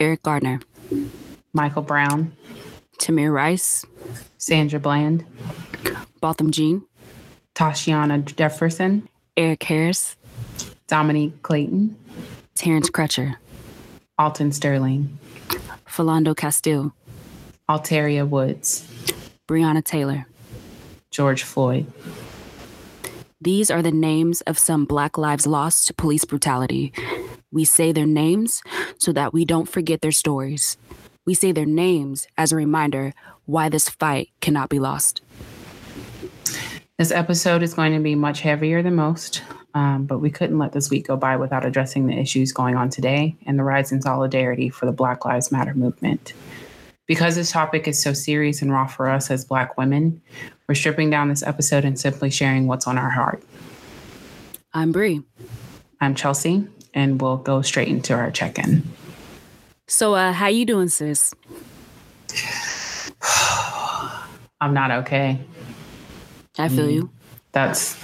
Eric Garner, Michael Brown, Tamir Rice, Sandra Bland, Botham Jean, Tashiana Jefferson, Eric Harris, Dominique Clayton, Terrence Crutcher, Alton Sterling, Philando Castile, Alteria Woods, Breonna Taylor. George Floyd. These are the names of some Black lives lost to police brutality. We say their names so that we don't forget their stories. We say their names as a reminder why this fight cannot be lost. This episode is going to be much heavier than most, um, but we couldn't let this week go by without addressing the issues going on today and the rise in solidarity for the Black Lives Matter movement. Because this topic is so serious and raw for us as Black women, we're stripping down this episode and simply sharing what's on our heart. I'm Bree. I'm Chelsea, and we'll go straight into our check-in. So, uh, how you doing, sis? I'm not okay. I feel mm, you. That's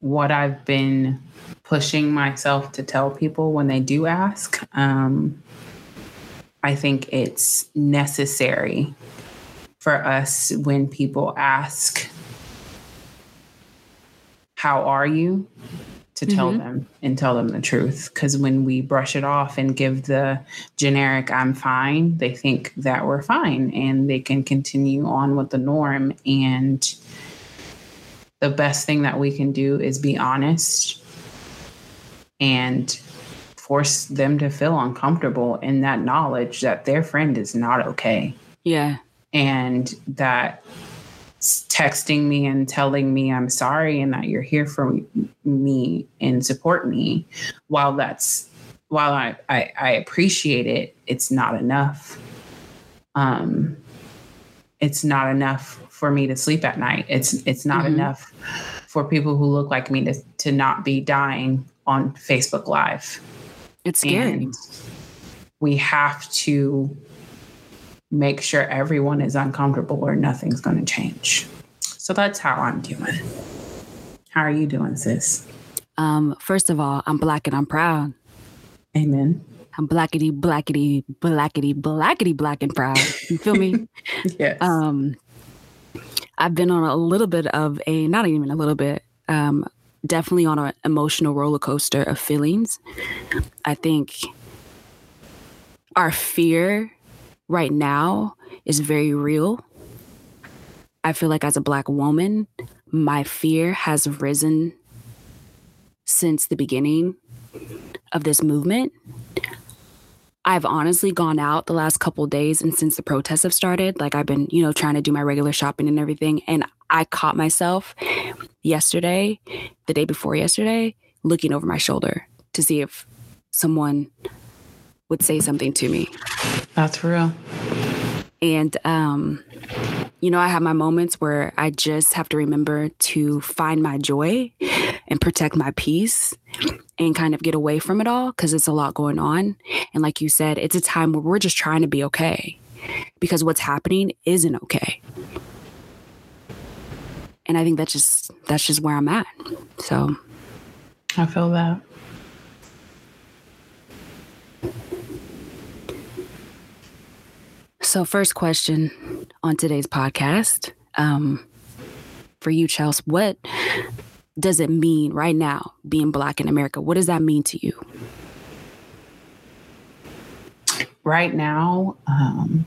what I've been pushing myself to tell people when they do ask. Um, I think it's necessary for us when people ask, How are you? To tell mm-hmm. them and tell them the truth. Because when we brush it off and give the generic, I'm fine, they think that we're fine and they can continue on with the norm. And the best thing that we can do is be honest and force them to feel uncomfortable in that knowledge that their friend is not okay. Yeah. And that texting me and telling me I'm sorry and that you're here for me and support me, while that's while I, I, I appreciate it, it's not enough. Um, it's not enough for me to sleep at night. It's it's not mm-hmm. enough for people who look like me to to not be dying on Facebook Live. It's scary. And we have to make sure everyone is uncomfortable or nothing's going to change. So that's how I'm doing. How are you doing, sis? Um, first of all, I'm black and I'm proud. Amen. I'm blackety, blackety, blackety, blackety, black and proud. You feel me? yes. Um, I've been on a little bit of a, not even a little bit, um, definitely on an emotional roller coaster of feelings. I think our fear right now is very real. I feel like as a Black woman, my fear has risen since the beginning of this movement. I've honestly gone out the last couple days and since the protests have started, like I've been, you know, trying to do my regular shopping and everything. And I caught myself yesterday, the day before yesterday, looking over my shoulder to see if someone would say something to me. That's real. And, um, you know, I have my moments where I just have to remember to find my joy and protect my peace and kind of get away from it all because it's a lot going on. And like you said, it's a time where we're just trying to be okay because what's happening isn't okay. And I think that's just that's just where I'm at. So I feel that. So, first question on today's podcast um, for you, Chelsea, what does it mean right now being Black in America? What does that mean to you? Right now, um,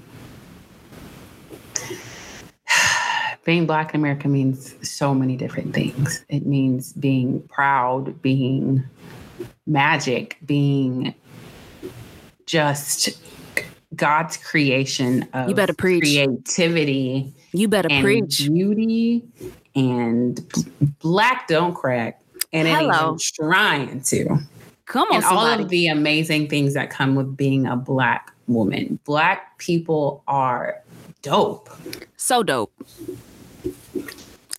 being Black in America means so many different things. It means being proud, being magic, being just God's creation of you better preach. creativity. You better preach beauty and black don't crack and Hello. trying to. Come on, and somebody. all of the amazing things that come with being a black woman. Black people are dope. So dope.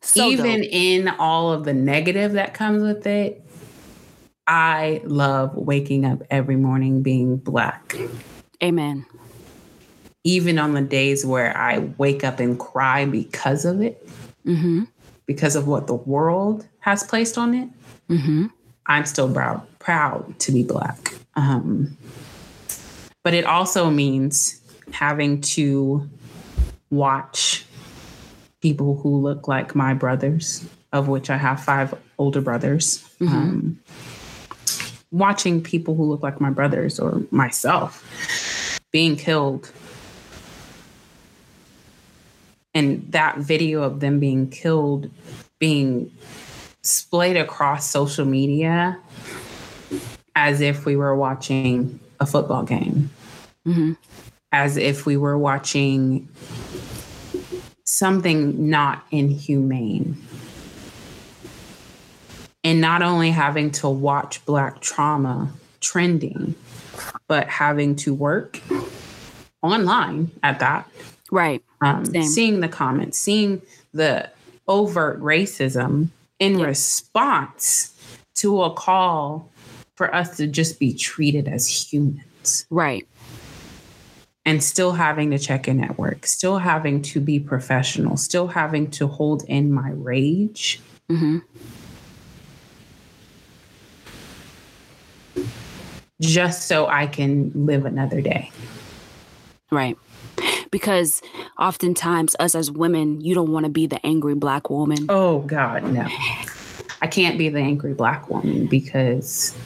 So Even dope. in all of the negative that comes with it, I love waking up every morning being black. Amen even on the days where I wake up and cry because of it, mm-hmm. because of what the world has placed on it, mm-hmm. I'm still proud proud to be black. Um, but it also means having to watch people who look like my brothers, of which I have five older brothers. Mm-hmm. Um, watching people who look like my brothers or myself being killed. And that video of them being killed being splayed across social media as if we were watching a football game, mm-hmm. as if we were watching something not inhumane. And not only having to watch Black trauma trending, but having to work online at that. Right. Um, seeing the comments, seeing the overt racism in yeah. response to a call for us to just be treated as humans. Right. And still having to check in at work, still having to be professional, still having to hold in my rage. Mm-hmm. Just so I can live another day. Right because oftentimes us as women you don't want to be the angry black woman. Oh god no. I can't be the angry black woman because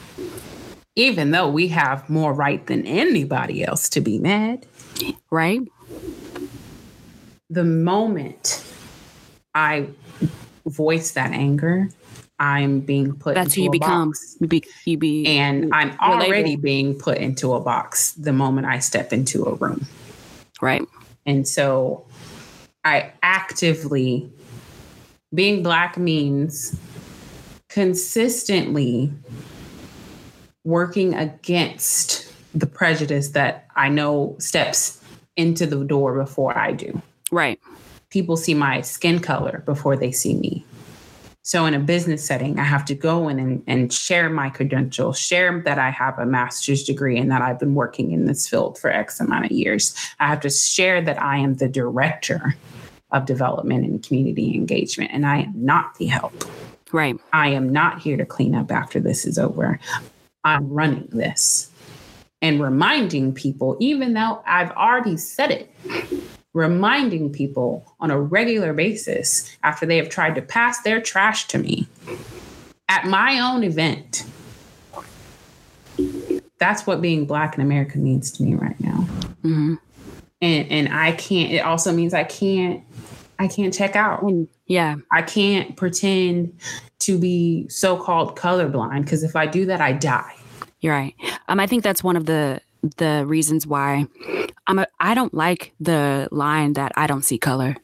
even though we have more right than anybody else to be mad right? the moment i voice that anger i'm being put that's who you become. You be, you be and i'm already being put into a box the moment i step into a room. Right and so I actively, being Black means consistently working against the prejudice that I know steps into the door before I do. Right. People see my skin color before they see me. So in a business setting, I have to go in and, and share my credentials, share that I have a master's degree and that I've been working in this field for X amount of years. I have to share that I am the director of development and community engagement, and I am not the help. Right. I am not here to clean up after this is over. I'm running this and reminding people, even though I've already said it, reminding people on a regular basis after they have tried to pass their trash to me at my own event. That's what being Black in America means to me right now. Mm-hmm. And and I can't. It also means I can't. I can't check out. Yeah, I can't pretend to be so-called colorblind because if I do that, I die. You're right. Um, I think that's one of the the reasons why I'm a, I don't like the line that I don't see color.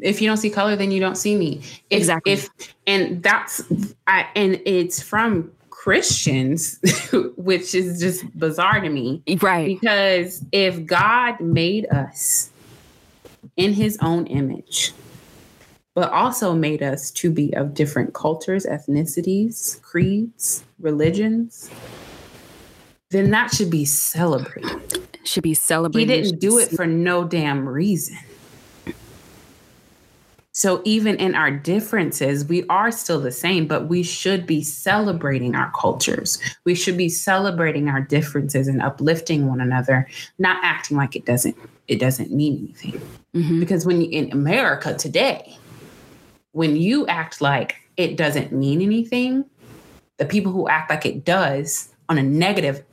If you don't see color, then you don't see me. If, exactly. If and that's I and it's from Christians, which is just bizarre to me. Right. Because if God made us in his own image, but also made us to be of different cultures, ethnicities, creeds, religions, then that should be celebrated. Should be celebrated. He didn't do it for no damn reason. So even in our differences, we are still the same, but we should be celebrating our cultures. We should be celebrating our differences and uplifting one another, not acting like it doesn't it doesn't mean anything. Mm-hmm. Because when you, in America today, when you act like it doesn't mean anything, the people who act like it does on a negative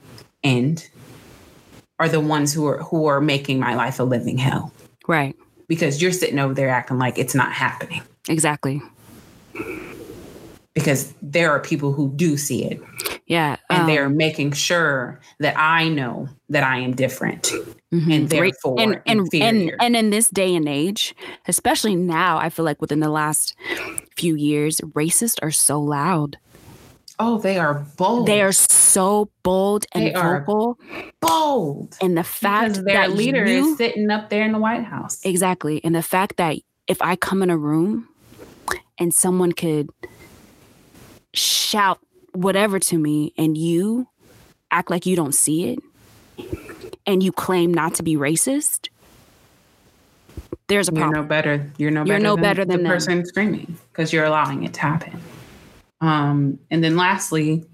end are the ones who are who are making my life a living hell. Right. Because you're sitting over there acting like it's not happening. Exactly. Because there are people who do see it. Yeah. And um, they're making sure that I know that I am different mm-hmm. and therefore and, and, and, and in this day and age, especially now, I feel like within the last few years, racists are so loud. Oh, they are bold. They are so bold and they vocal. bold. And the fact because their that leader you, is sitting up there in the White House. Exactly. And the fact that if I come in a room and someone could shout whatever to me and you act like you don't see it and you claim not to be racist, there's a problem. You're no better. You're no better. you're no than better than the them. person screaming because you're allowing it to happen. Um, and then lastly,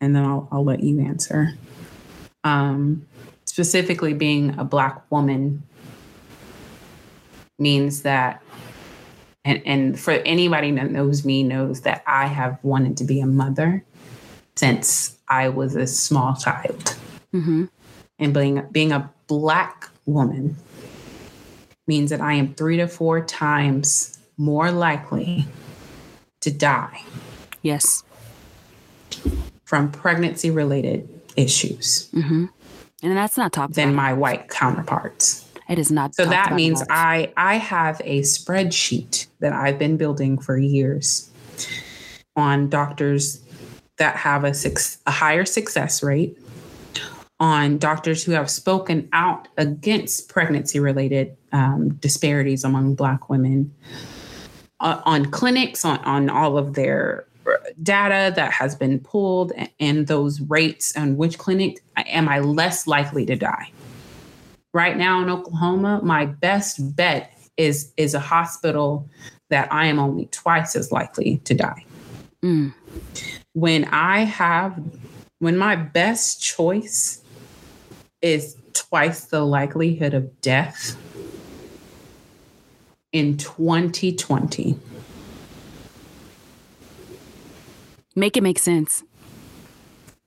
and then I'll, I'll let you answer. Um, specifically being a black woman means that and, and for anybody that knows me knows that I have wanted to be a mother since I was a small child. Mm-hmm. And being being a black woman means that I am three to four times more likely to die. Yes. From pregnancy related issues. Mm-hmm. And that's not talked than my white counterparts. It is not. So that means I I have a spreadsheet that I've been building for years on doctors that have a six, a higher success rate, on doctors who have spoken out against pregnancy related um, disparities among Black women, uh, on clinics, on on all of their data that has been pulled and those rates on which clinic am I less likely to die right now in Oklahoma, my best bet is is a hospital that I am only twice as likely to die. Mm. When I have when my best choice is twice the likelihood of death in 2020. Make it make sense.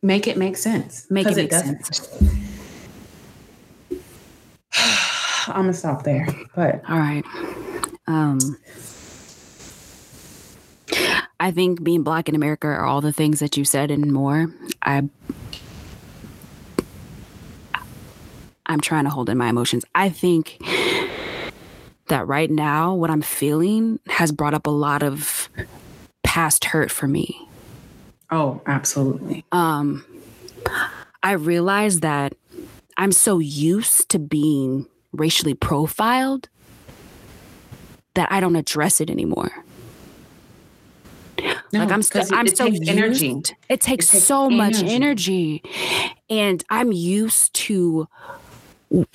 Make it make sense. Make it make it sense. I'm gonna stop there. But all right. Um I think being black in America are all the things that you said and more. I I'm trying to hold in my emotions. I think that right now what I'm feeling has brought up a lot of past hurt for me. Oh, absolutely. Um I realize that I'm so used to being racially profiled that I don't address it anymore. No, like I'm, st- I'm so used. Energy. It takes, it takes so energy. much energy, and I'm used to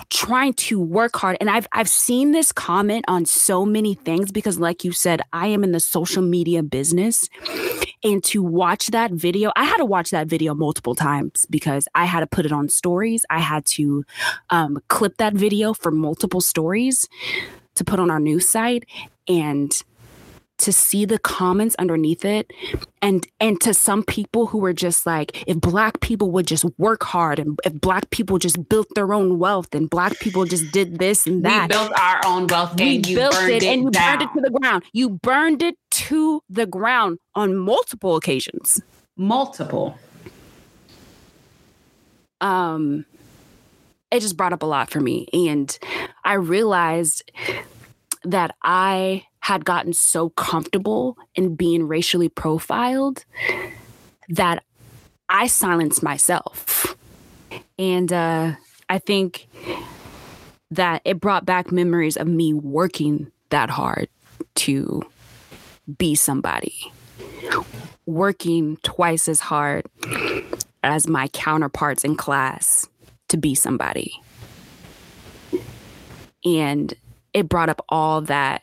trying to work hard. And I've I've seen this comment on so many things because like you said I am in the social media business. And to watch that video I had to watch that video multiple times because I had to put it on stories. I had to um, clip that video for multiple stories to put on our news site. And to see the comments underneath it. And and to some people who were just like if black people would just work hard and if black people just built their own wealth and black people just did this and that we built our own wealth we and built it, it, and you down. burned it to the ground. You burned it to the ground on multiple occasions. Multiple. Um it just brought up a lot for me. And i realized that i had gotten so comfortable in being racially profiled that I silenced myself. And uh, I think that it brought back memories of me working that hard to be somebody, working twice as hard as my counterparts in class to be somebody. And it brought up all that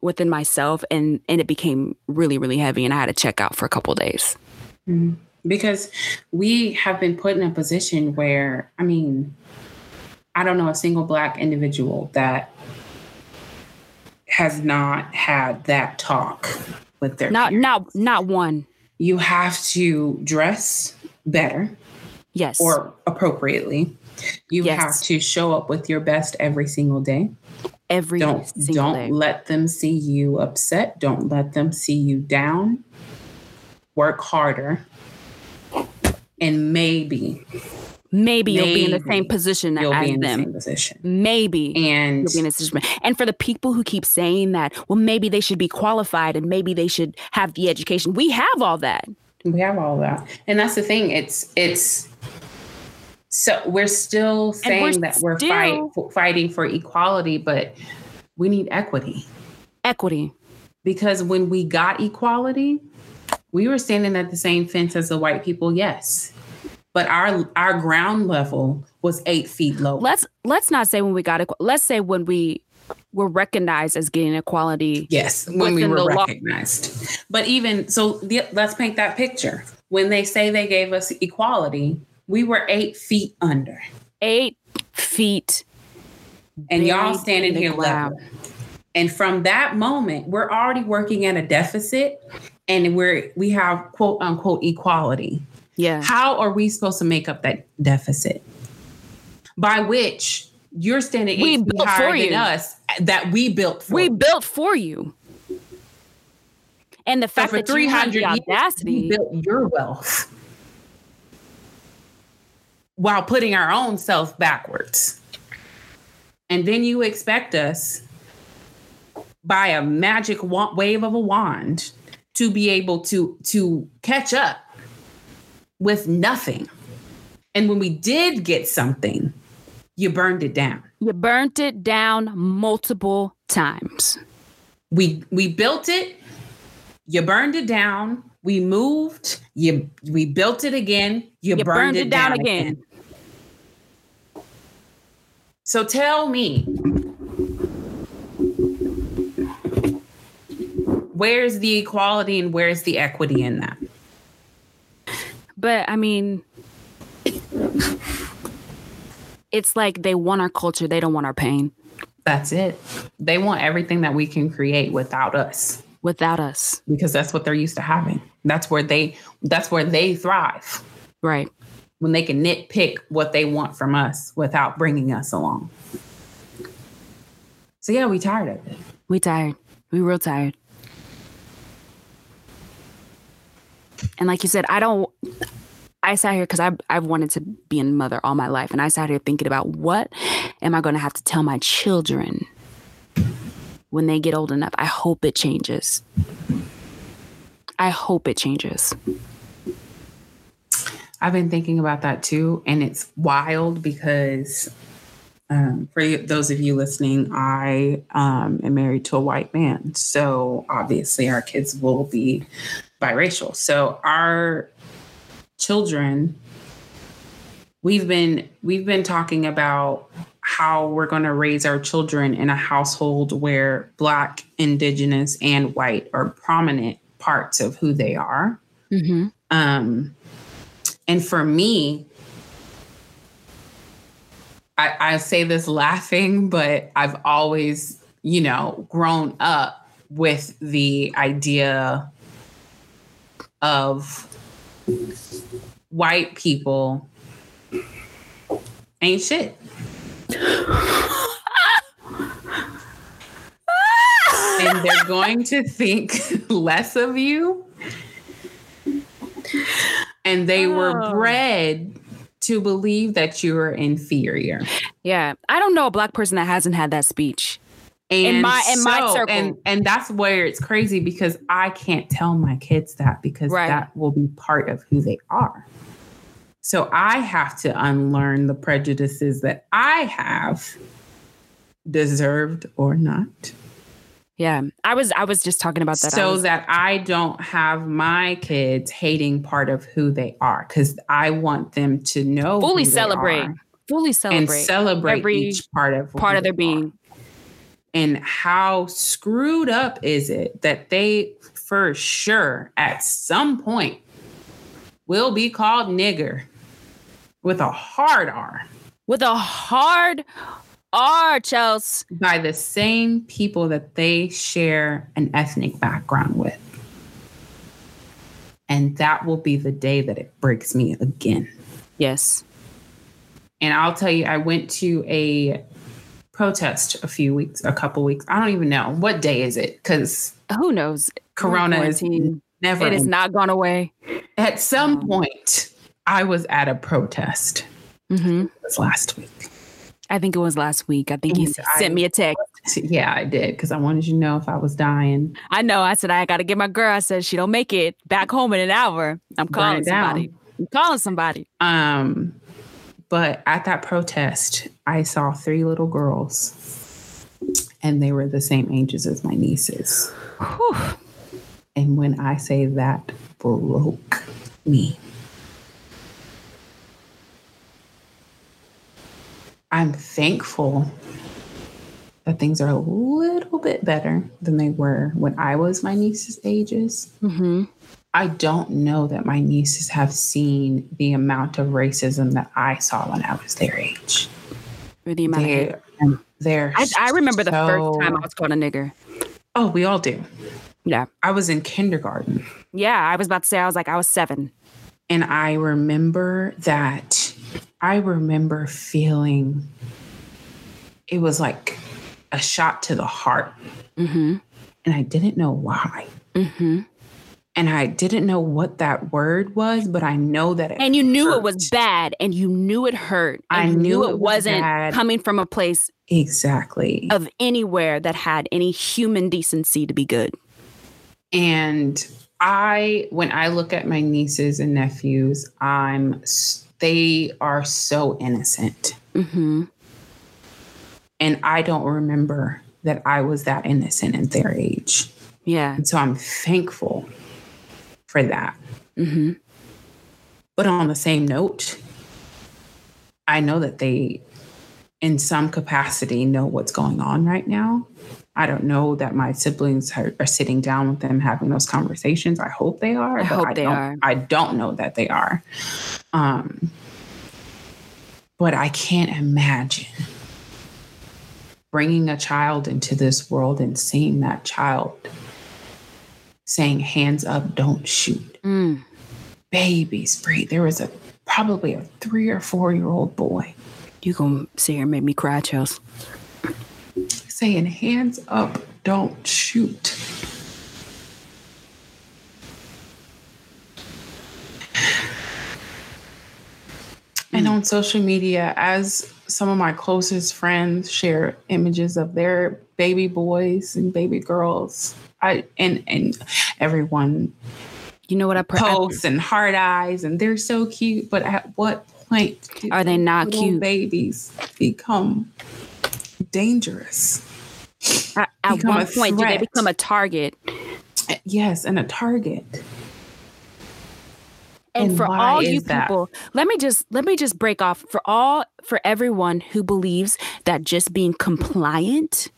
within myself and and it became really really heavy and i had to check out for a couple days. Mm-hmm. because we have been put in a position where i mean i don't know a single black individual that has not had that talk with their not not not one. You have to dress better yes. or appropriately. You yes. have to show up with your best every single day every don't don't day. let them see you upset don't let them see you down work harder and maybe maybe, maybe you'll be in the same position you'll as be in them. the same position. Maybe and you'll be in this position. And for the people who keep saying that, well, maybe they should be qualified and maybe they should have the education. We have all that. We have all that, and that's the thing. It's it's so we're still saying we're that we're still, fight, fighting for equality, but we need equity. Equity. Because when we got equality, we were standing at the same fence as the white people, yes. But our our ground level was eight feet low. Let's let's not say when we got it. Let's say when we were recognized as getting equality. Yes, when we were recognized. Law. But even so, the, let's paint that picture. When they say they gave us equality, we were eight feet under. Eight feet. And y'all standing here level. And from that moment, we're already working at a deficit and we're we have quote unquote equality. Yeah. How are we supposed to make up that deficit? By which you're standing We built higher for than us that we built for. we you. built for you. And the So fact for that you have 300 the audacity. we built your wealth while putting our own self backwards. And then you expect us by a magic wa- wave of a wand to be able to to catch up with nothing. And when we did get something, you burned it down. You burnt it down multiple times. we we built it you burned it down we moved you we built it again you, You burned, it, down, again. so tell me where's the equality and where's the equity in that? But I mean, it's like they want our culture, they don't want our pain. That's it. They want everything that we can create without us without us. because that's what they're used to having that's where they that's where they thrive Right. when they can nitpick what they want from us without bringing us along. So yeah, we tired of it. We tired. We real tired. And like you said, I don't. I sat here because I've I've wanted to be a mother all my life, and I sat here thinking about what am I going to have to tell my children when they get old enough. I hope it changes. I hope it changes. I've been thinking about that too, and it's wild because um, for those of you listening, I um, am married to a white man, so obviously our kids will be biracial. So our children, we've been we've been talking about how we're going to raise our children in a household where black, indigenous, and white are prominent parts of who they are. Mm-hmm. Um, and for me, I, I say this laughing, but I've always, you know, grown up with the idea of white people ain't shit. And they're going to think less of you. And they were Oh. bred to believe that you are inferior. Yeah, I don't know a black person that hasn't had that speech. And In my- in my circle. And and that's where it's crazy because I can't tell my kids that because Right. that will be part of who they are. So I have to unlearn the prejudices that I have deserved or not. Yeah, I was I was just talking about that. So was- that I don't have my kids hating part of who they are because I want them to know fully celebrate, fully and celebrate celebrate every each part of part of their they are. being. And how screwed up is it that they, for sure, at some point, will be called nigger with a hard R with a hard R, Chels. by the same people that they share an ethnic background with. And that will be the day that it breaks me again. Yes. And I'll tell you, I went to a protest a few weeks, a couple weeks. I don't even know what day is it because Who knows? Corona is never. It is not gone away. At some Um, point, I was at a protest. hmm It was last week. I think it was last week. I think you And sent I- me a text. Yeah, I did because I wanted you to know if I was dying. I know. I said I got to get my girl. I said she don't make it back home in an hour. I'm calling somebody. I'm calling somebody. Um, but at that protest, I saw three little girls, and they were the same ages as my nieces. Whew. And when I say that broke me, I'm thankful that things are a little bit better than they were when I was my niece's ages. hmm I don't know that my nieces have seen the amount of racism that I saw when I was their age. for the amount they, of they're I, I remember the first time I was called a nigger. Oh, we all do. Yeah. I was in kindergarten Yeah, I was about to say I was like I was seven. And I remember that I remember feeling it was like a shot to the heart Mm-hmm. and I didn't know why. Mm-hmm. And I didn't know what that word was, but I know that it And you knew it was bad, and you knew it hurt. I and you knew it it was wasn't bad. coming from a place exactly. of anywhere that had any human decency to be good. And I, when I look at my nieces and nephews, I'm they are so innocent. Mm-hmm. And I don't remember that I was that innocent at their age. Yeah. And so I'm thankful for that. Mm-hmm. But on the same note, I know that they, in some capacity, know what's going on right now. I don't know that my siblings are, are sitting down with them having those conversations. I hope they are. I but hope I they don't, are. I don't know that they are. Um, but I can't imagine bringing a child into this world and seeing that child saying, "Hands up, don't shoot." Mm. babies breathe. There was a probably a three or four year old boy You gonna sit here and make me cry, Chels. Saying, "Hands up, don't shoot." And on social media, as some of my closest friends share images of their baby boys and baby girls, I and and everyone You know what I pray? posts and heart eyes, and they're so cute. But at what point do Are they not cute? Babies become dangerous. At, at one point, do they become a target? Yes, and a target. And, And for all you that? people, let me just let me just break off for all for everyone who believes that just being compliant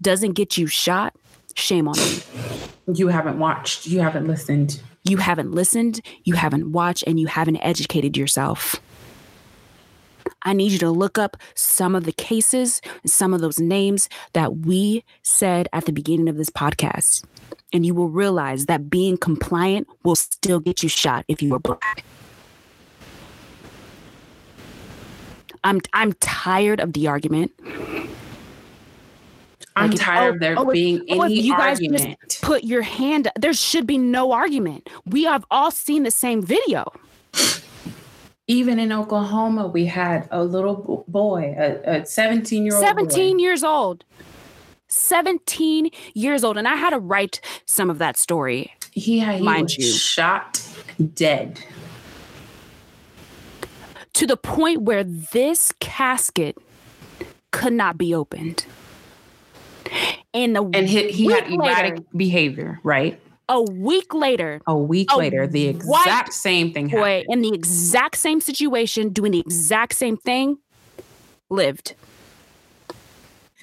doesn't get you shot. Shame on you. You haven't watched. You haven't listened. You haven't listened, you haven't watched, and you haven't educated yourself. I need you to look up some of the cases, some of those names that we said at the beginning of this podcast. And you will realize that being compliant will still get you shot if you are black. I'm I'm tired of the argument. I'm Like, tired oh, of there oh, being oh, any you guys just argument. Put your hand. There should be no argument. We have all seen the same video. Even in Oklahoma, we had a little boy, a 17 year old. 17 years old. 17 years old. And I had to write some of that story. He had he Mind was you. shot dead. to the point where this casket could not be opened. And, a And he, he had week later- erratic behavior, right? A week later, A week A later, the exact same thing boy happened. in the exact same situation, doing the exact same thing, lived.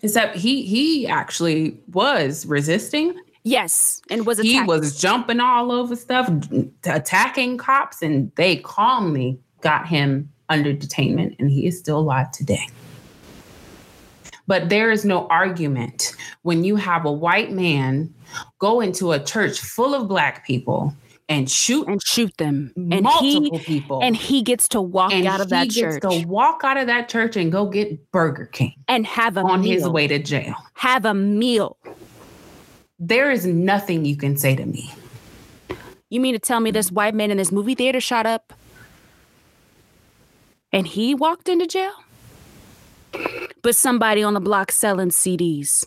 Except he he actually was resisting. Yes, and was He was jumping all over stuff, attacking cops, and they calmly got him under detainment, and he is still alive today. But there is no argument when you have a white man go into a church full of black people and shoot and shoot them. And multiple he people. and he gets to walk and out of that he gets church to walk out of that church and go get Burger King and have a on meal. his way to jail. Have a meal. There is nothing you can say to me. You mean to tell me this white man in this movie theater shot up and he walked into jail? But somebody on the block selling CDs,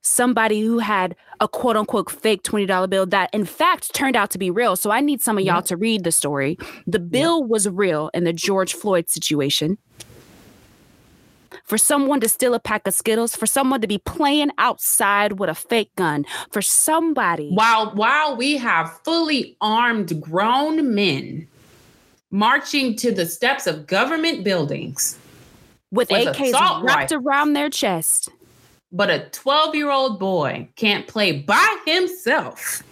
somebody who had a quote unquote fake $20 bill that in fact turned out to be real. So I need some of y'all to read the story. The bill was real in the George Floyd situation. For someone to steal a pack of Skittles, for someone to be playing outside with a fake gun, for somebody. While while we have fully armed grown men marching to the steps of government buildings, with, with AKs wrapped rifle. around their chest. but a 12-year-old boy can't play by himself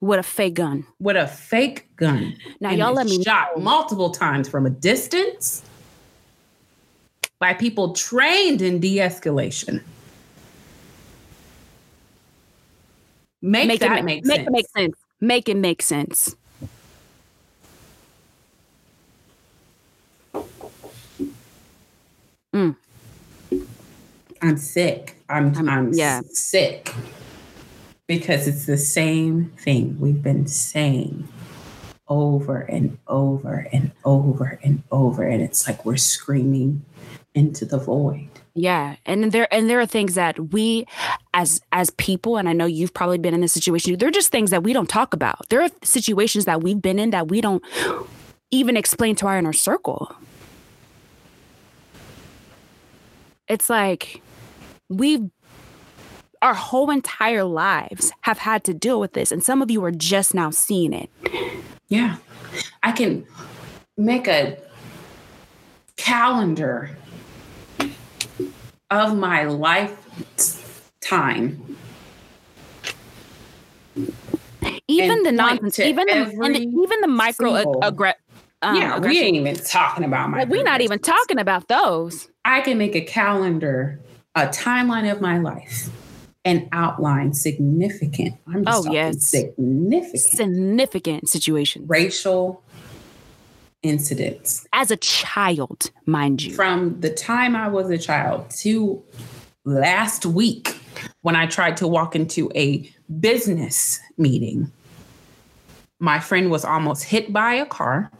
with a fake gun. with a fake gun. Now, and y'all let me shot know. multiple times from a distance by people trained in de-escalation. Make, Make that it make, make sense. it make sense. Make it make sense. Mm. I'm sick. I'm I'm- I'm yeah. sick because it's the same thing we've been saying over and over and over and over, and it's like we're screaming into the void. Yeah, and there and there are things that we, as as people, and I know you've probably been in this situation. They're just things that we don't talk about. There are situations that we've been in that we don't even explain to our inner circle. It's like we've our whole entire lives have had to deal with this, and some of you are just now seeing it. Yeah. I can make a calendar of my lifetime. Even the nonsense, even the, even the micro ag- aggre- um, yeah, we ain't even talking about my like, we're not even talking about those. I can make a calendar, a timeline of my life, and outline significant. I'm just Oh, yes. significant significant situations racial incidents as a child, mind you. from the time I was a child to last week when I tried to walk into a business meeting. My friend was almost hit by a car.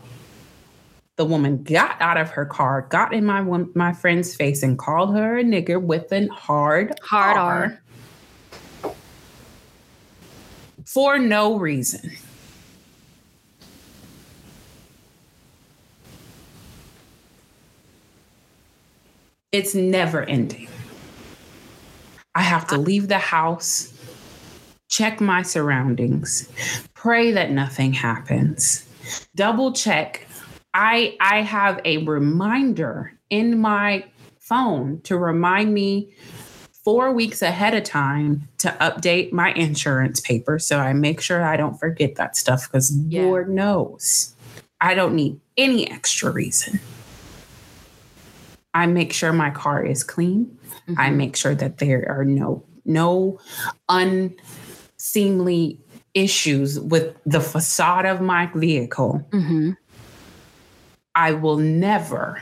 The woman got out of her car, got in my one- my friend's face, and called her a nigger with a hard Hard R for no reason. It's never ending. I have to leave the house, check my surroundings, pray that nothing happens, double check. I I have a reminder in my phone to remind me four weeks ahead of time to update my insurance paper so I make sure I don't forget that stuff because Yeah. Lord knows I don't need any extra reason. I make sure my car is clean. I Mhm. make sure that there are no no unseemly issues with the facade of my vehicle. Mhm. I will never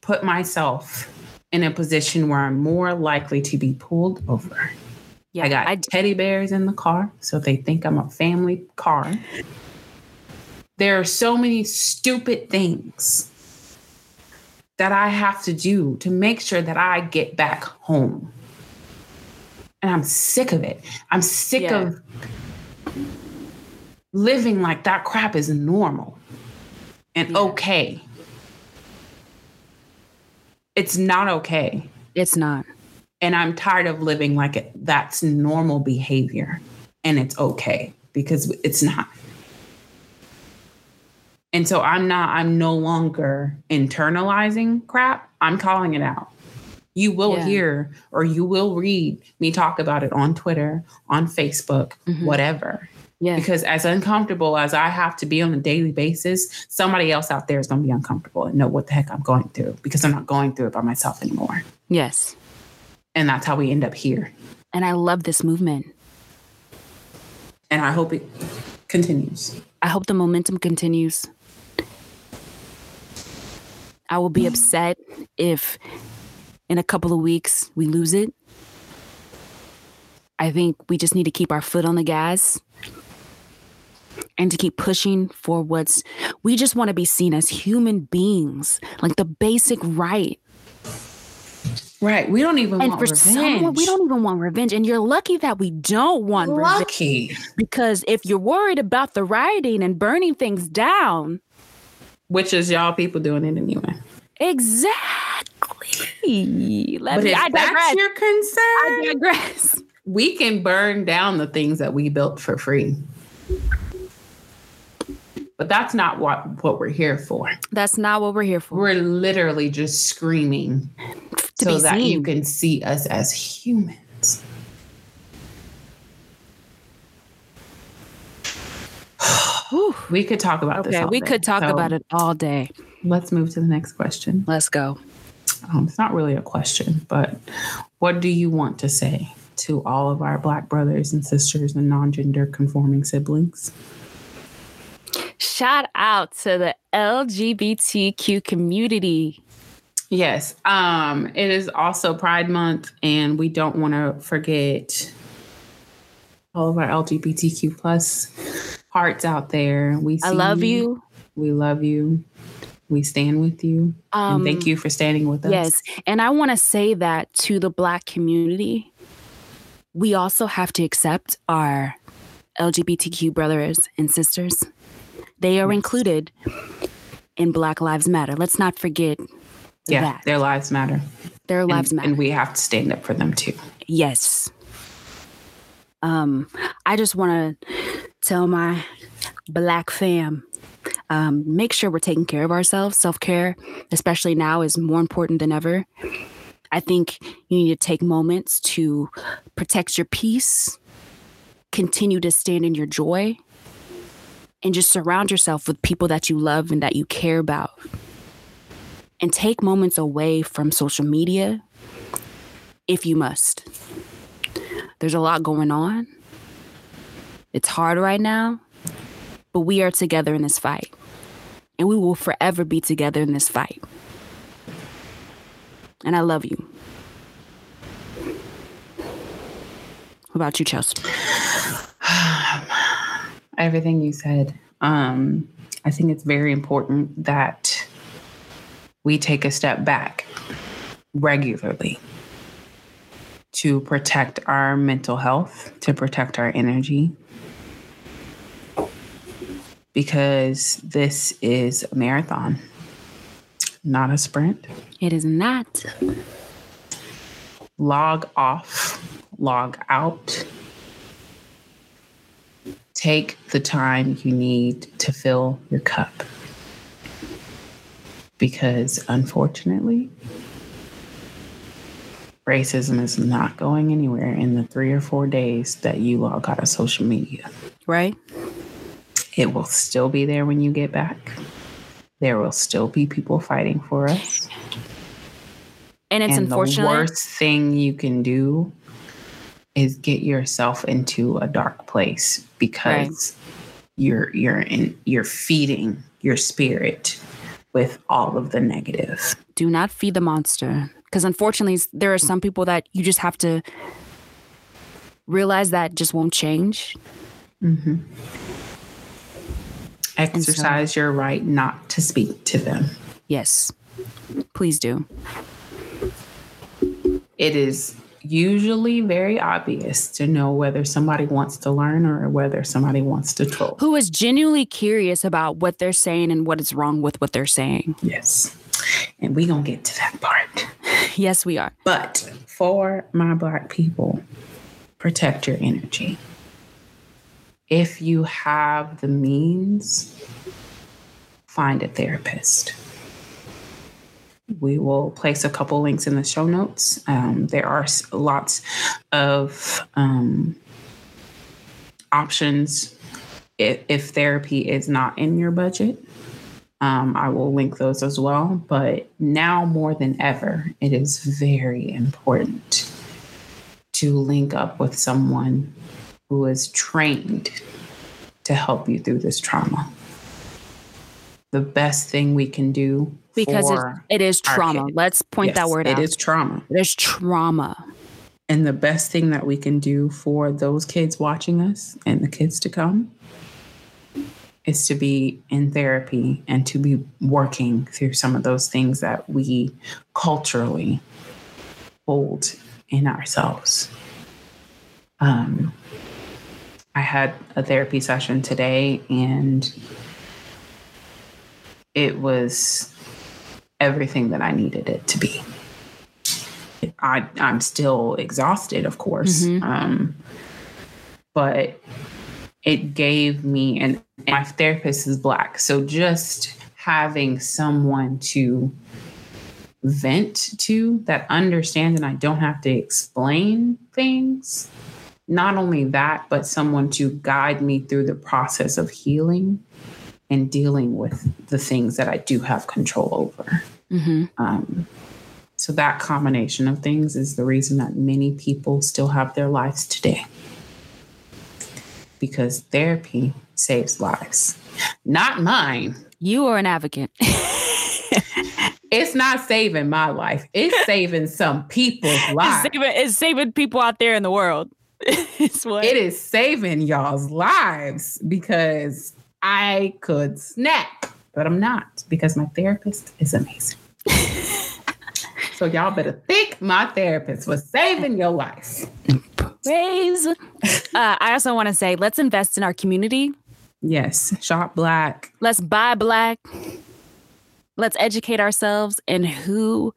put myself in a position where I'm more likely to be pulled over. Yeah, I got I, teddy bears in the car, so they think I'm a family car. There are so many stupid things that I have to do to make sure that I get back home. And I'm sick of it. I'm sick Yeah. of living like that crap is normal and Yeah. okay. It's not okay. it's not. And I'm tired of living like it, that's normal behavior and it's okay because it's not. And so I'm not, I'm no longer internalizing crap. I'm calling it out. You will Yeah. hear or you will read me talk about it on Twitter, on Facebook, Mhm. whatever. Yeah. Because as uncomfortable as I have to be on a daily basis, somebody else out there is going to be uncomfortable and know what the heck I'm going through because I'm not going through it by myself anymore. Yes. And that's how we end up here. And I love this movement. And I hope it continues. I hope the momentum continues. I will be upset if in a couple of weeks we lose it. I think we just need to keep our foot on the gas and to keep pushing for what's we just want to be seen as human beings, like the basic right. Right. We don't even And want for revenge. someone, we don't even want revenge. And you're lucky that we don't want revenge lucky. because if you're worried about the rioting and burning things down, Which is y'all people doing it anyway. Exactly. Let but me, if I that's your concern, I digress. we can burn down the things that we built for free. But that's not what, what we're here for. That's not what we're here for. We're literally just screaming to so that you can see us as humans. We could talk about this. Okay, we day. could talk So about it all day. Let's move to the next question. Let's go. Um, it's not really a question, but what do you want to say to all of our Black brothers and sisters and non gender conforming siblings? Shout out to the LGBTQ community. Yes. Um, it is also Pride Month, and we don't want to forget all of our LGBTQ plus hearts out there. We I love you. We love you. We stand with you. Um, and thank you for standing with us. Yes. And I want to say that to the Black community, we also have to accept our LGBTQ brothers and sisters. They are included in Black Lives Matter. Let's not forget yeah, that. their lives matter. Their And- lives matter. And we have to stand up for them too. Yes. Um, I just want to tell my black fam, um, make sure we're taking care of ourselves. Self care, especially now, is more important than ever. I think you need to take moments to protect your peace, continue to stand in your joy, and just surround yourself with people that you love and that you care about. And take moments away from social media if you must. There's a lot going on. It's hard right now, but we are together in this fight. And we will forever be together in this fight. And I love you. What about you, Chelsea? Everything you said. Um, I think it's very important that we take a step back regularly to protect our mental health, to protect our energy. Because this is a marathon, not a sprint. It is not. log off, log out. Take the time you need to fill your cup. Because unfortunately, racism is not going anywhere in the three or four days that you log out of social media. Right? It will still be there when you get back. There will still be people fighting for us. And it's and unfortunate. the worst thing you can do is get yourself into a dark place because you're you're in you're feeding your spirit with all of the negative. Do not feed the monster. Because unfortunately, there are some people that you just have to realize that just won't change. Mhm. Exercise your right not to speak to them. Yes. Please do. It is usually very obvious to know whether somebody wants to learn or whether somebody wants to troll. Who is genuinely curious about what they're saying and what is wrong with what they're saying. Yes. And we're going to get to that part. Yes, we are. But for my Black people, protect your energy. If you have the means, find a therapist. We will place a couple links in the show notes. Um, there are lots of um, options if, if therapy is not in your budget. Um, I will link those as well. But now more than ever, it is very important to link up with someone who is trained to help you through this trauma. The best thing we can do Because it, it is trauma. Let's point that word It out. It is trauma. There's trauma. And the best thing that we can do for those kids watching us and the kids to come is to be in therapy and to be working through some of those things that we culturally hold in ourselves. Um, I had a therapy session today and it was everything that I needed it to be. I, I'm still exhausted, of course. Um, but it gave me, and my therapist is black. So just having someone to vent to that understands, and I don't have to explain things. Not only that, but someone to guide me through the process of healing and dealing with the things that I do have control over hmm um, So that combination of things is the reason that many people still have their lives today. Because therapy saves lives. Not mine. You are an advocate. it's not saving my life. It's saving some people's lives. It's saving, it's saving people out there in the world. it's what it is saving y'all's lives because I could snap, but I'm not because my therapist is amazing. so y'all better think my therapist was saving your life. Praise. Uh, I also want to say, let's invest in our community. Yes, shop black. Let's buy black. Let's educate ourselves in who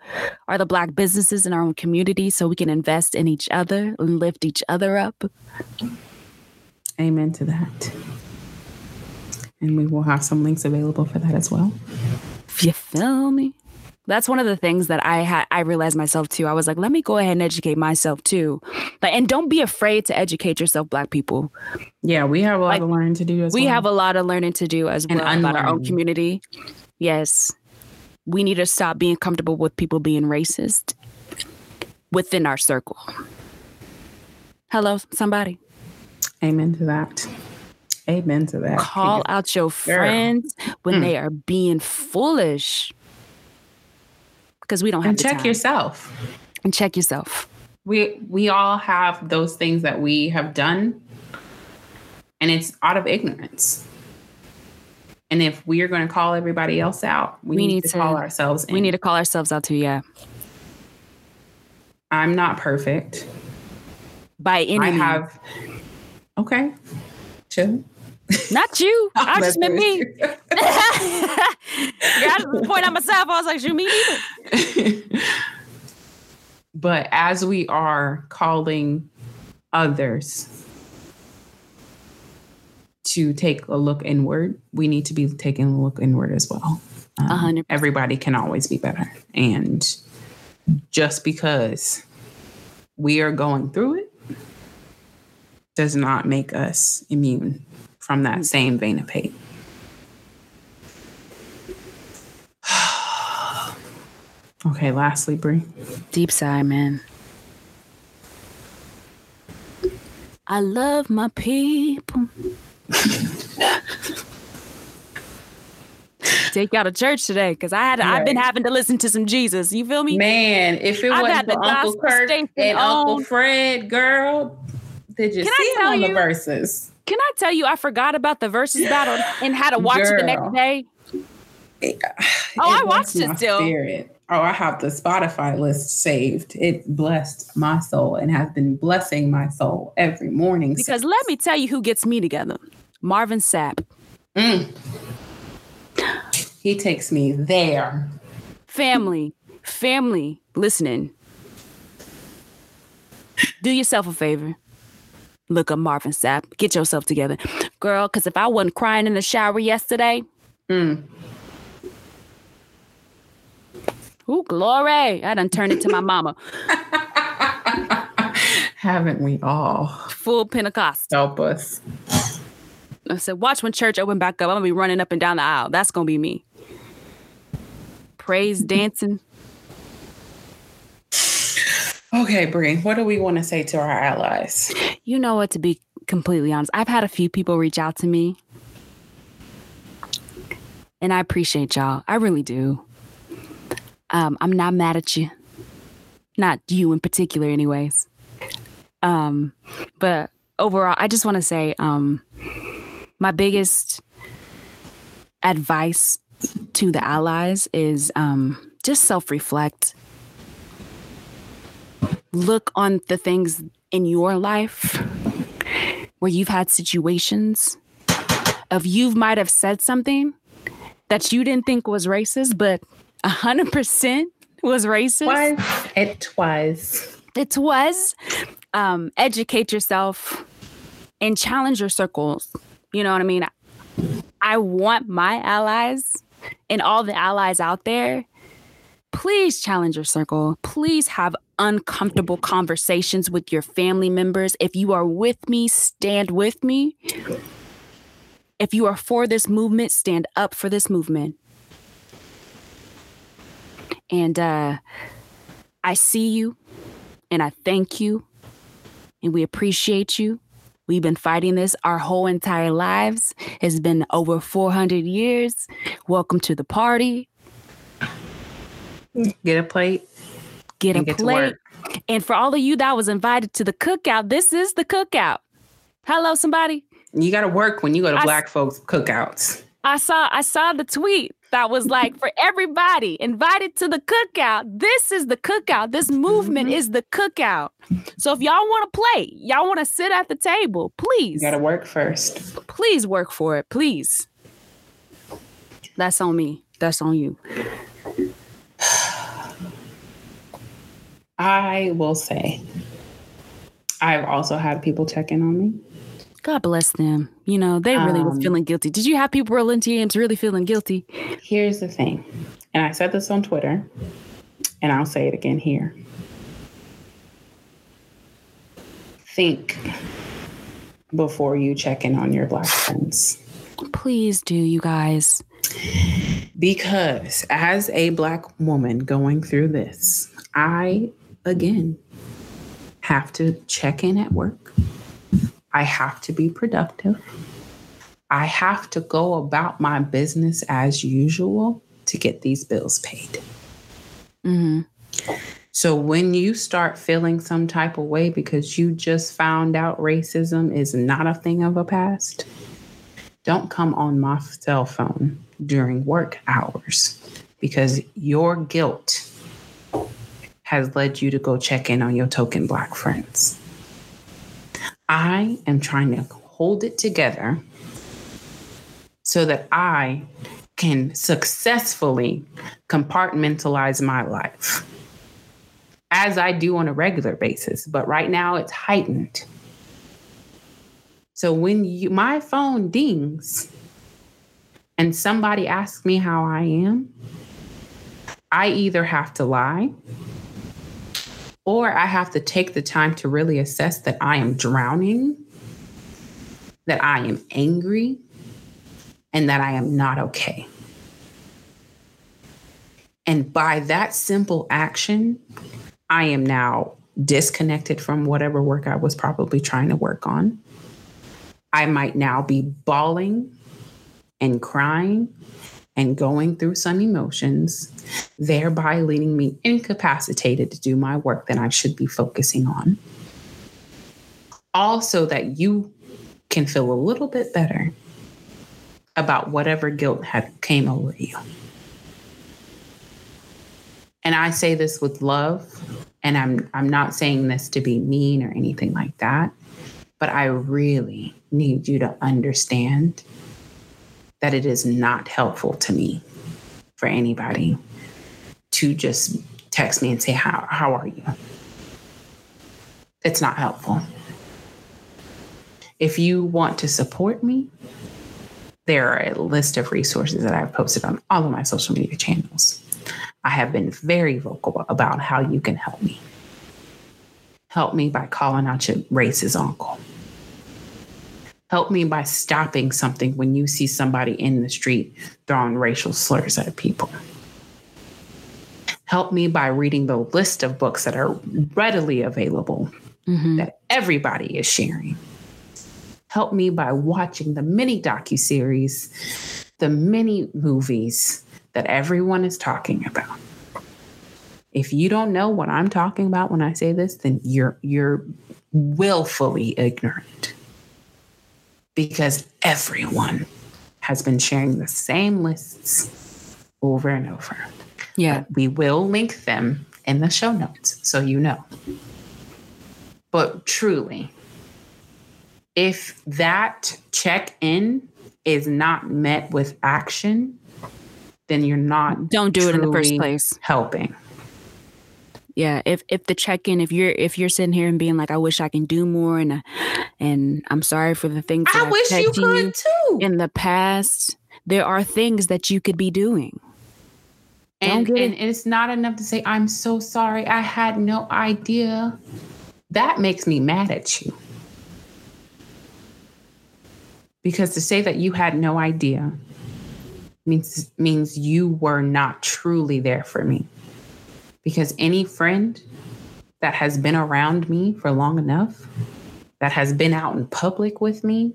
are the black businesses in our own community so we can invest in each other and lift each other up. Amen to that. And we will have some links available for that as well. You feel me? That's one of the things that I had I realized myself too. I was like, let me go ahead and educate myself too. Like and don't be afraid to educate yourself, black people. Yeah, we have a lot like, of learning to do as we well. We have a lot of learning to do as well about our own community. Yes we need to stop being comfortable with people being racist within our circle. Hello, somebody. Amen to that. Amen to that. Call out your friends Girl. when mm. they are being foolish. Because we don't have and check time. yourself. And check yourself. We we all have those things that we have done. And it's out of ignorance. And if we are going to call everybody else out, we, we need, need, to, call ourselves in. We need to call ourselves out too, yeah. I'm not perfect. By any I have okay. Chill. Not you. I just meant me. yeah, I just point out myself. I was like, you me neither. but as we are calling others to take a look inward, we need to be taking a look inward as well. Um, everybody can always be better. And just because we are going through it does not make us immune from that same vein of hate. okay, lastly, Brie. Deep sigh, man. I love my people. Take you out of church today because I had right. I've been having to listen to some Jesus. You feel me? Man, if it wasn't for Uncle Kirk and Uncle Fred, girl, did you Can see him on you, the Verzuz? Can I tell you I forgot about the Verzuz battle and had to watch girl, it the next day? It, oh, I watched it still. Spirit. Oh, I have the Spotify list saved. It blessed my soul and has been blessing my soul every morning. Because since. let me tell you who gets me together. Marvin Sapp. Mm. He takes me there. Family, family, listening. Do yourself a favor. Look up Marvin Sapp. Get yourself together. Girl, because if I wasn't crying in the shower yesterday, mm. Ooh, glory. I done turned it to my mama. Haven't we all? Full Pentecost. Help us. I said, watch when church open back up. I'm gonna be running up and down the aisle. That's gonna be me. Praise dancing. Okay, Brie, what do we want to say to our allies? You know what, to be completely honest, I've had a few people reach out to me. And I appreciate y'all. I really do. Um, I'm not mad at you. Not you in particular, anyways. Um, but overall, I just want to say um, my biggest advice to the allies is um, just self reflect. Look on the things in your life where you've had situations of you might have said something that you didn't think was racist, but a hundred percent was racist. Was. It was. It was. Um, educate yourself and challenge your circles. You know what I mean? I want my allies and all the allies out there. Please challenge your circle. Please have uncomfortable conversations with your family members. If you are with me, stand with me. If you are for this movement, stand up for this movement. And uh I see you and I thank you and we appreciate you. We've been fighting this our whole entire lives. It's been over 400 years. Welcome to the party. Get a plate. Get a get plate. And for all of you that was invited to the cookout, this is the cookout. Hello, somebody. You got to work when you go to I black s- folks cookouts. I saw I saw the tweet that was like for everybody invited to the cookout. This is the cookout. This movement mm-hmm. is the cookout. So if y'all want to play, y'all want to sit at the table, please. You got to work first. Please work for it, please. That's on me. That's on you. I will say, I've also had people check in on me. God bless them. You know, they really um, was feeling guilty. Did you have people rolling TMs really feeling guilty? Here's the thing, and I said this on Twitter, and I'll say it again here. Think before you check in on your black friends. Please do, you guys. Because as a black woman going through this, I again have to check in at work. I have to be productive. I have to go about my business as usual to get these bills paid. Mm-hmm. So when you start feeling some type of way because you just found out racism is not a thing of a past, don't come on my cell phone during work hours because your guilt has led you to go check in on your token black friends. I am trying to hold it together so that I can successfully compartmentalize my life as I do on a regular basis. But right now it's heightened. So when you, my phone dings and somebody asks me how I am, I either have to lie or I have to take the time to really assess that I am drowning, that I am angry, and that I am not okay. And by that simple action, I am now disconnected from whatever work I was probably trying to work on. I might now be bawling and crying and going through some emotions, thereby leaving me incapacitated to do my work that I should be focusing on. Also, that you can feel a little bit better about whatever guilt had came over you. And I say this with love, and I'm I'm not saying this to be mean or anything like that, but I really need you to understand that it is not helpful to me for anybody to just text me and say, How, how are you? It's not helpful. If you want to support me, there are a list of resources that I've posted on all of my social media channels. I have been very vocal about how you can help me. Help me by calling out your racist uncle Help me by stopping something when you see somebody in the street throwing racial slurs at people. Help me by reading the list of books that are readily available mm-hmm. that everybody is sharing. Help me by watching the many docu-series, the many movies that everyone is talking about. If you don't know what I'm talking about when I say this, then you're you're willfully ignorant because everyone has been sharing the same lists over and over. Yeah. But we will link them in the show notes so you know. But truly, if that check in is not met with action, then you're not don't do it in the first place helping yeah if if the check-in if you're if you're sitting here and being like i wish i can do more and and i'm sorry for the things i wish you could too. in the past there are things that you could be doing. And, and it. it's not enough to say i'm so sorry i had no idea. That makes me mad at you. Because to say that you had no idea means means you were not truly there for me Because any friend that has been around me for long enough, that has been out in public with me,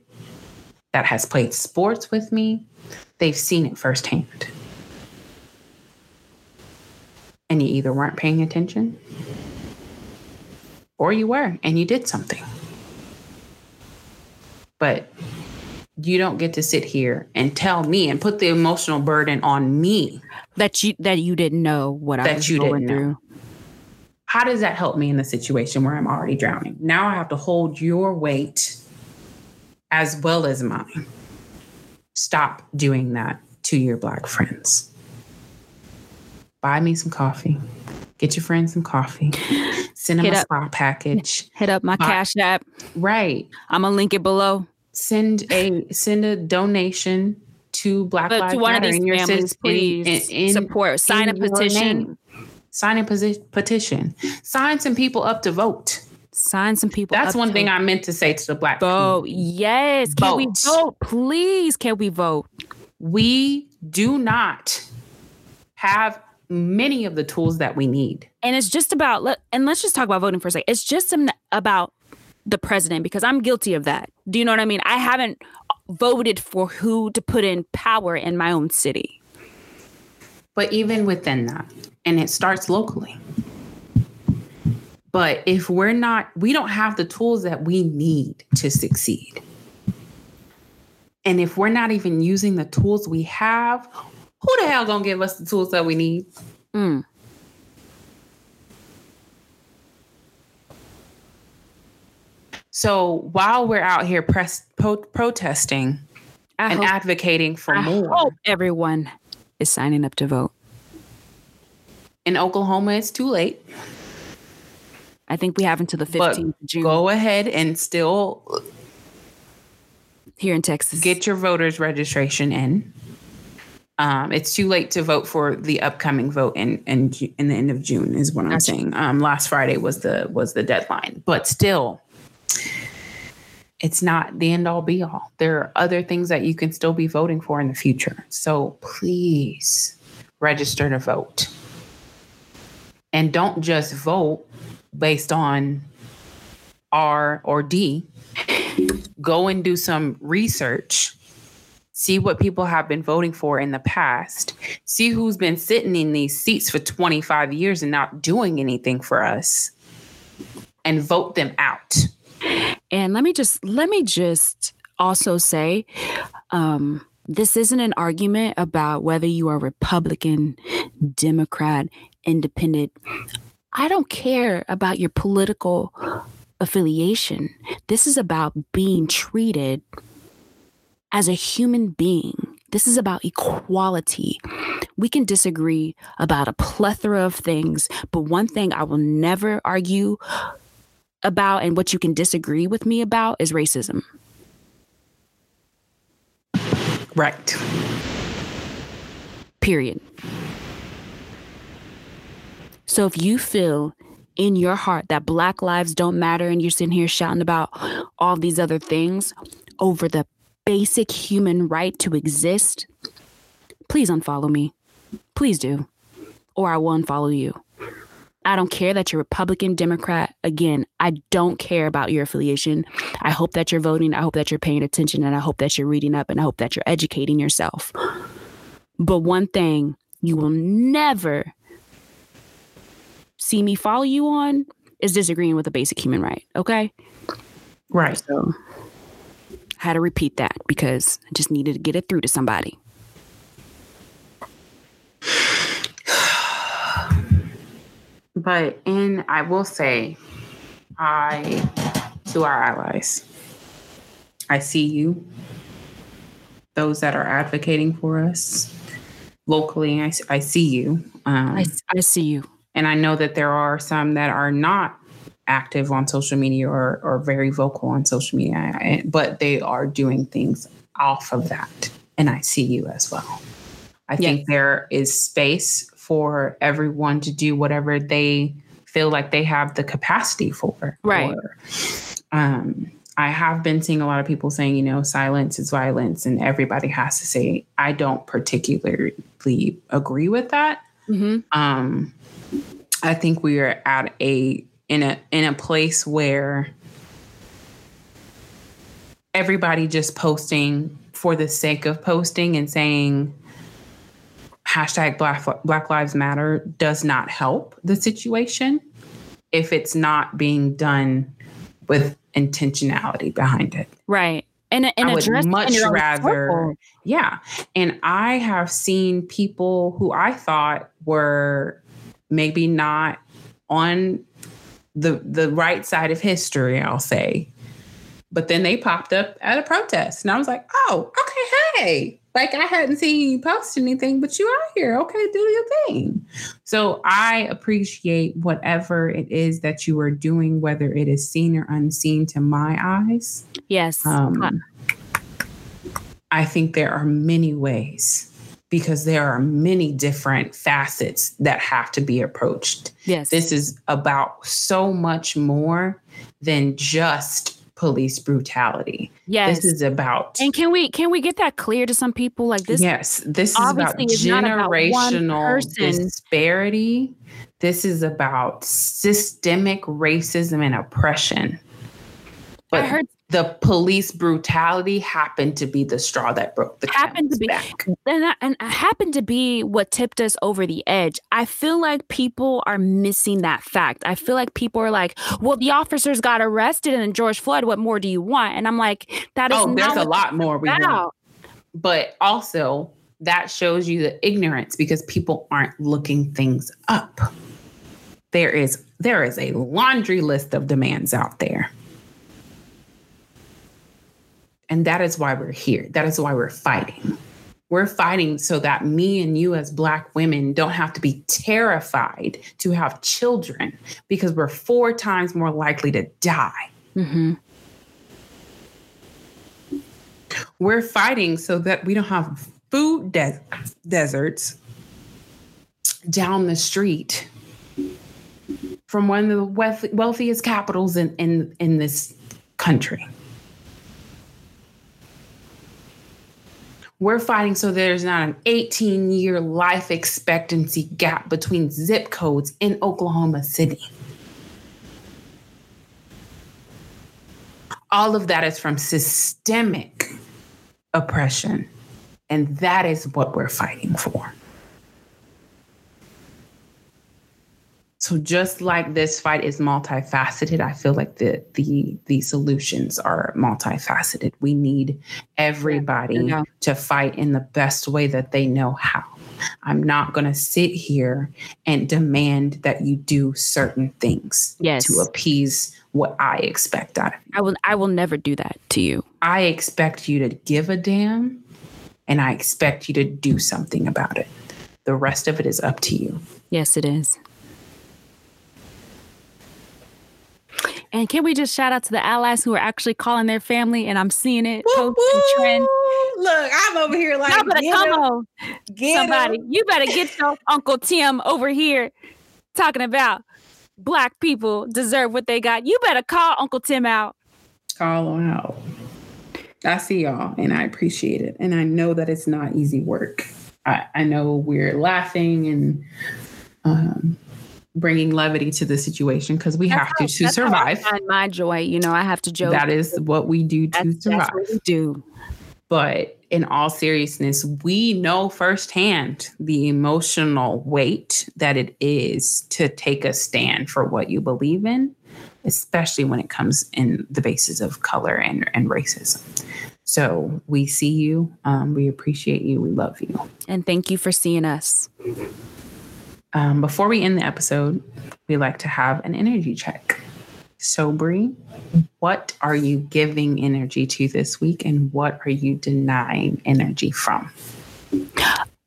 that has played sports with me, they've seen it firsthand. And you either weren't paying attention or you were and you did something. But you don't get to sit here and tell me and put the emotional burden on me that you that you didn't know what I was you going didn't through. know. How does that help me in the situation where I'm already drowning? Now I have to hold your weight as well as mine. Stop doing that to your black friends. Buy me some coffee. Get your friends some coffee. Send them Hit a up- spa package. Hit up my Buy- cash app. Right. I'm gonna link it below. Send a send a donation to Black But Lives to one of Matter these in your families, city- please in- in- support. Sign a in your petition. Sign a posi- petition. Sign some people up to vote. Sign some people. That's one thing I meant to say to the black vote. community. Yes. Can we Vote. vote? Please, can we vote? We do not have many of the tools that we need. And it's just about let and let's just talk about voting for a second. It's just some- about the president because I'm guilty of that. Do you know what I mean? I haven't voted for who to put in power in my own city. But even within that, and it starts locally. But if we're not, we don't have the tools that we need to succeed. And if we're not even using the tools we have, who the hell gonna give us the tools that we need? Mm. So while we're out here press, po- protesting I and hope, advocating for I more, hope everyone is signing up to vote. in Oklahoma, it's too late. I think we have until the But 15th of June Go ahead and still here in Texas. get your voters registration in. Um, it's too late to vote for the upcoming vote in in, in the end of June is what I'm Gotcha. saying. Um, last Friday was the was the deadline, but still, it's not the end all be all. There are other things that you can still be voting for in the future. So please register to vote, and don't just vote based on R or D go and do some research, see what people have been voting for in the past, see who's been sitting in these seats for 25 years and not doing anything for us, and vote them out. And let me just let me just also say, um, this isn't an argument about whether you are Republican, Democrat, Independent. I don't care about your political affiliation. This is about being treated as a human being. This is about equality. We can disagree about a plethora of things, but one thing I will never argue about and what you can disagree with me about is racism. Right. Period. So if you feel in your heart that black lives don't matter and you're sitting here shouting about all these other things over the basic human right to exist, please unfollow me. Please do. Or I will unfollow you. I don't care that you're Republican, Democrat. Again, I don't care about your affiliation. I hope that you're voting. I hope that you're paying attention and I hope that you're reading up and I hope that you're educating yourself. But one thing you will never see me follow you on is disagreeing with a basic human right. Okay. Right. So I had to repeat that because I just needed to get it through to somebody. But in, I will say, I, to our allies, I see you, those that are advocating for us locally, I, I see you. Um, I, I see you. and I know that there are some that are not active on social media or, or very vocal on social media, but they are doing things off of that. And I see you as well. I think there is space for everyone to do whatever they feel like they have the capacity for. Right. Or, um, I have been seeing a lot of people saying, you know, silence is violence, and everybody has to say. I don't particularly agree with that. Mm-hmm. Um, I think we are at a in a in a place where everybody just posting for the sake of posting and saying hashtag black, black lives matter does not help the situation if it's not being done with intentionality behind it. Right. And, and I would much rather yeah. And i have seen people who i thought were maybe not on the the right side of history i'll say but then they popped up at a protest and i was like oh okay hey like I hadn't seen you post anything, but you are here. Okay, do your thing. So I appreciate whatever it is that you are doing, whether it is seen or unseen to my eyes. Yes. Um, I think there are many ways because there are many different facets that have to be approached. Yes. This is about so much more than just police brutality. Yes. This is about And can we can we get that clear to some people like this? Yes, this is about generational about disparity. This is about systemic racism and oppression. But I heard the police brutality happened to be the straw that broke the happened to be back. and and happened to be what tipped us over the edge. I feel like people are missing that fact. I feel like people are like, "Well, the officers got arrested and George Floyd. What more do you want?" And I'm like, "That is oh, there's a lot more we want." But also, that shows you the ignorance because people aren't looking things up. There is there is a laundry list of demands out there. And that is why we're here. That is why we're fighting. We're fighting so that me and you, as Black women, don't have to be terrified to have children because we're four times more likely to die. Mm-hmm. We're fighting so that we don't have food de- deserts down the street from one of the wealthiest capitals in, in, in this country. We're fighting so there's not an 18 year life expectancy gap between zip codes in Oklahoma City. All of that is from systemic oppression. And that is what we're fighting for. So just like this fight is multifaceted, I feel like the the the solutions are multifaceted. We need everybody yeah. to fight in the best way that they know how. I'm not going to sit here and demand that you do certain things yes. to appease what I expect out of you. I will I will never do that to you. I expect you to give a damn and I expect you to do something about it. The rest of it is up to you. Yes, it is. And can we just shout out to the allies who are actually calling their family? And I'm seeing it post and trend. Look, I'm over here like, Y'all better come on. Get somebody. Him. You better get your Uncle Tim over here talking about black people deserve what they got. You better call Uncle Tim out. Call him out. I see y'all and I appreciate it. And I know that it's not easy work. I, I know we're laughing and um, bringing levity to the situation because we that's have how, to to survive. find my joy, you know, I have to joke. That is what we do to that's, survive. That's we do. But in all seriousness, we know firsthand the emotional weight that it is to take a stand for what you believe in, especially when it comes in the basis of color and, and racism. So we see you. Um, we appreciate you. We love you. And thank you for seeing us. Um, before we end the episode, we like to have an energy check. So, Bree, what are you giving energy to this week, and what are you denying energy from?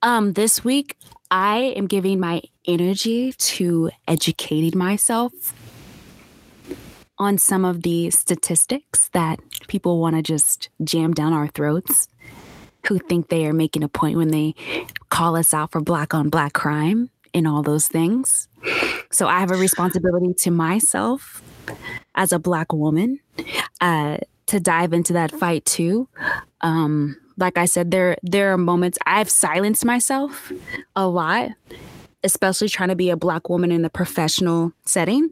Um, this week, I am giving my energy to educating myself on some of the statistics that people want to just jam down our throats, who think they are making a point when they call us out for black on black crime in all those things. So I have a responsibility to myself as a Black woman uh, to dive into that fight too. Um, like I said, there there are moments I've silenced myself a lot especially trying to be a black woman in the professional setting.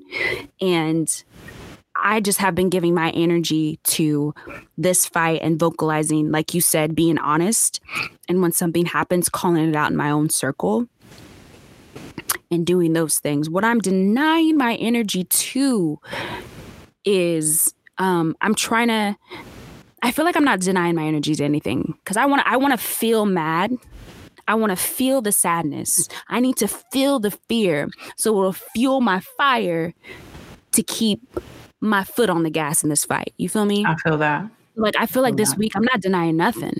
And I just have been giving my energy to this fight and vocalizing, like you said, being honest. And when something happens, calling it out in my own circle and doing those things. What I'm denying my energy to is um, I'm trying to. I feel like I'm not denying my energy to anything because I want to. I want to feel mad. I want to feel the sadness. I need to feel the fear, so it'll fuel my fire to keep my foot on the gas in this fight. You feel me? I feel that. Like I feel like this week I'm not denying nothing.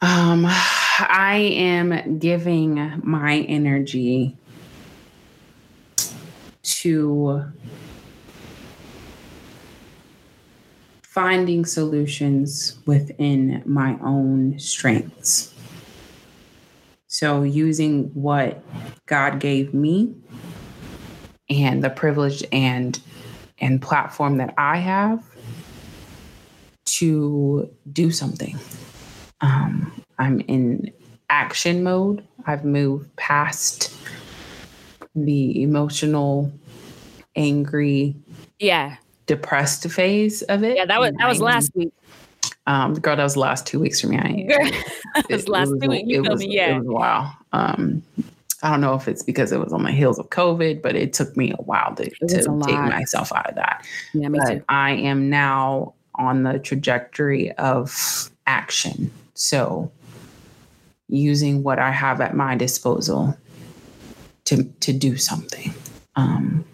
Um, I am giving my energy to finding solutions within my own strengths. So, using what God gave me and the privilege and and platform that I have to do something. Um, I'm in action mode. I've moved past the emotional, angry, yeah, depressed phase of it. Yeah, that was that was last week. Um, girl, that was the last two weeks for me. I, it was last two weeks. You feel me? Yeah, it was a while. Um, I don't know if it's because it was on the heels of COVID, but it took me a while to, to take myself out of that. Yeah, me but too. I am now on the trajectory of action. So using what I have at my disposal to to do something. Um,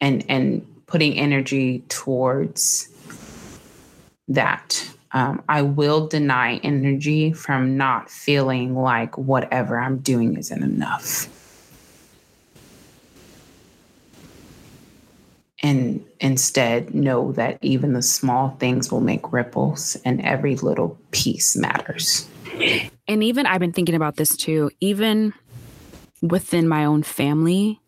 and and putting energy towards that um, I will deny energy from not feeling like whatever I'm doing isn't enough. And instead, know that even the small things will make ripples and every little piece matters. And even I've been thinking about this too, even within my own family,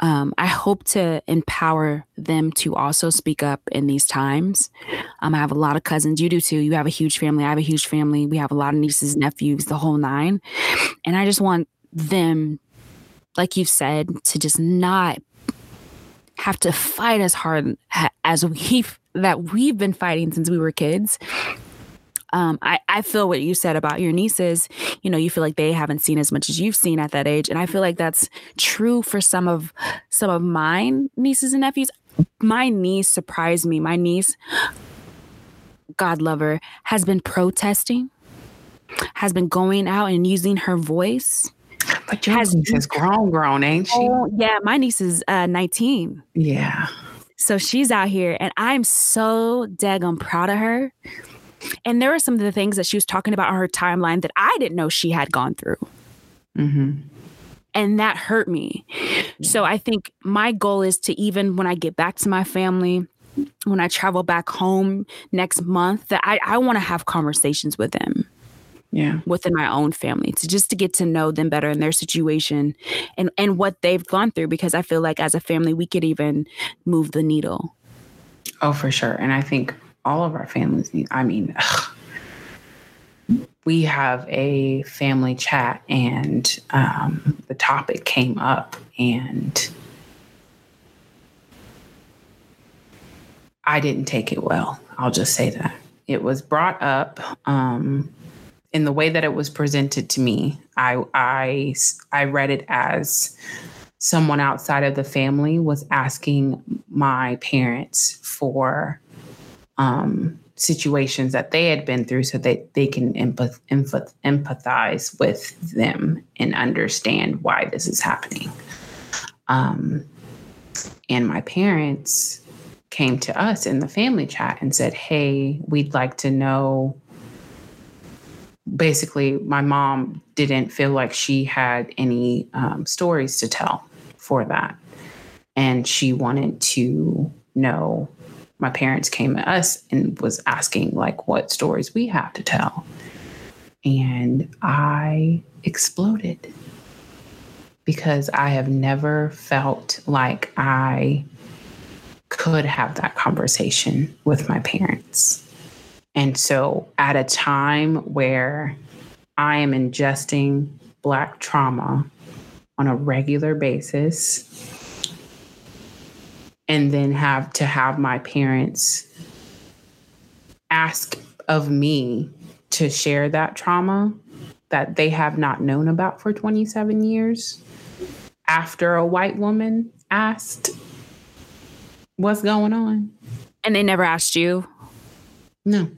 um, I hope to empower them to also speak up in these times. Um, I have a lot of cousins. You do too. You have a huge family. I have a huge family. We have a lot of nieces, nephews, the whole nine. And I just want them, like you've said, to just not have to fight as hard as we've that we've been fighting since we were kids um, I, I feel what you said about your nieces. You know, you feel like they haven't seen as much as you've seen at that age, and I feel like that's true for some of some of mine nieces and nephews. My niece surprised me. My niece, God love her, has been protesting, has been going out and using her voice. But your has, niece is grown, grown, ain't she? Oh, yeah, my niece is uh, 19. Yeah. So she's out here, and I'm so daggum proud of her and there were some of the things that she was talking about on her timeline that I didn't know she had gone through. Mm-hmm. And that hurt me. So I think my goal is to even when I get back to my family, when I travel back home next month, that I, I want to have conversations with them. Yeah. Within my own family to just to get to know them better in their situation and, and what they've gone through because I feel like as a family we could even move the needle. Oh, for sure. And I think all of our families need, I mean, ugh, we have a family chat and um, the topic came up and I didn't take it well. I'll just say that. It was brought up um, in the way that it was presented to me. I, I, I read it as someone outside of the family was asking my parents for um, situations that they had been through so that they can empath- empath- empathize with them and understand why this is happening. Um, and my parents came to us in the family chat and said, Hey, we'd like to know. Basically, my mom didn't feel like she had any um, stories to tell for that. And she wanted to know my parents came to us and was asking like what stories we have to tell. And i exploded because i have never felt like i could have that conversation with my parents. And so at a time where I am ingesting Black trauma on a regular basis and then have to have my parents ask of me to share that trauma that they have not known about for 27 years after a white woman asked what's going on. And they never asked you? No.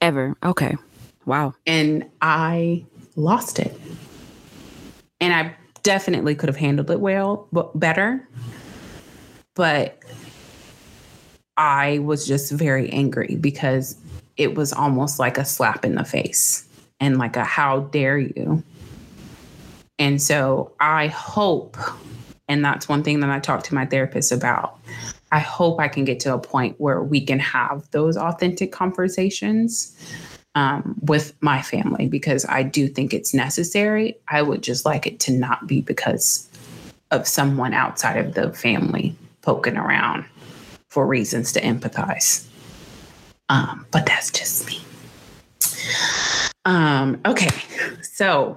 Ever. Okay. Wow. And I lost it. And I definitely could have handled it well, but better. But I was just very angry because it was almost like a slap in the face and like a how dare you. And so I hope, and that's one thing that I talk to my therapist about. I hope I can get to a point where we can have those authentic conversations um, with my family because I do think it's necessary. I would just like it to not be because of someone outside of the family poking around for reasons to empathize. Um, but that's just me. Um, okay, so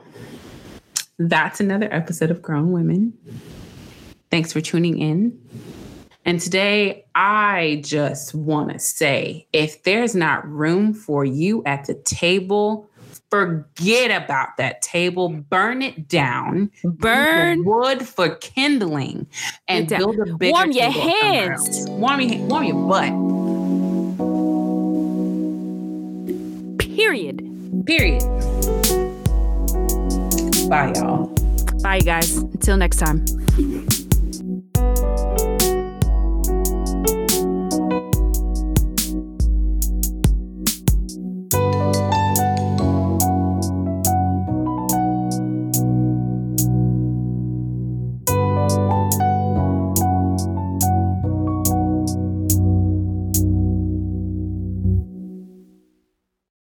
that's another episode of Grown Women. Thanks for tuning in. And today, I just want to say if there's not room for you at the table, forget about that table, burn it down, burn wood for kindling, and build a bigger warm your hands, warm your warm your butt. Period. Period. Bye, y'all. Bye, you guys. Until next time.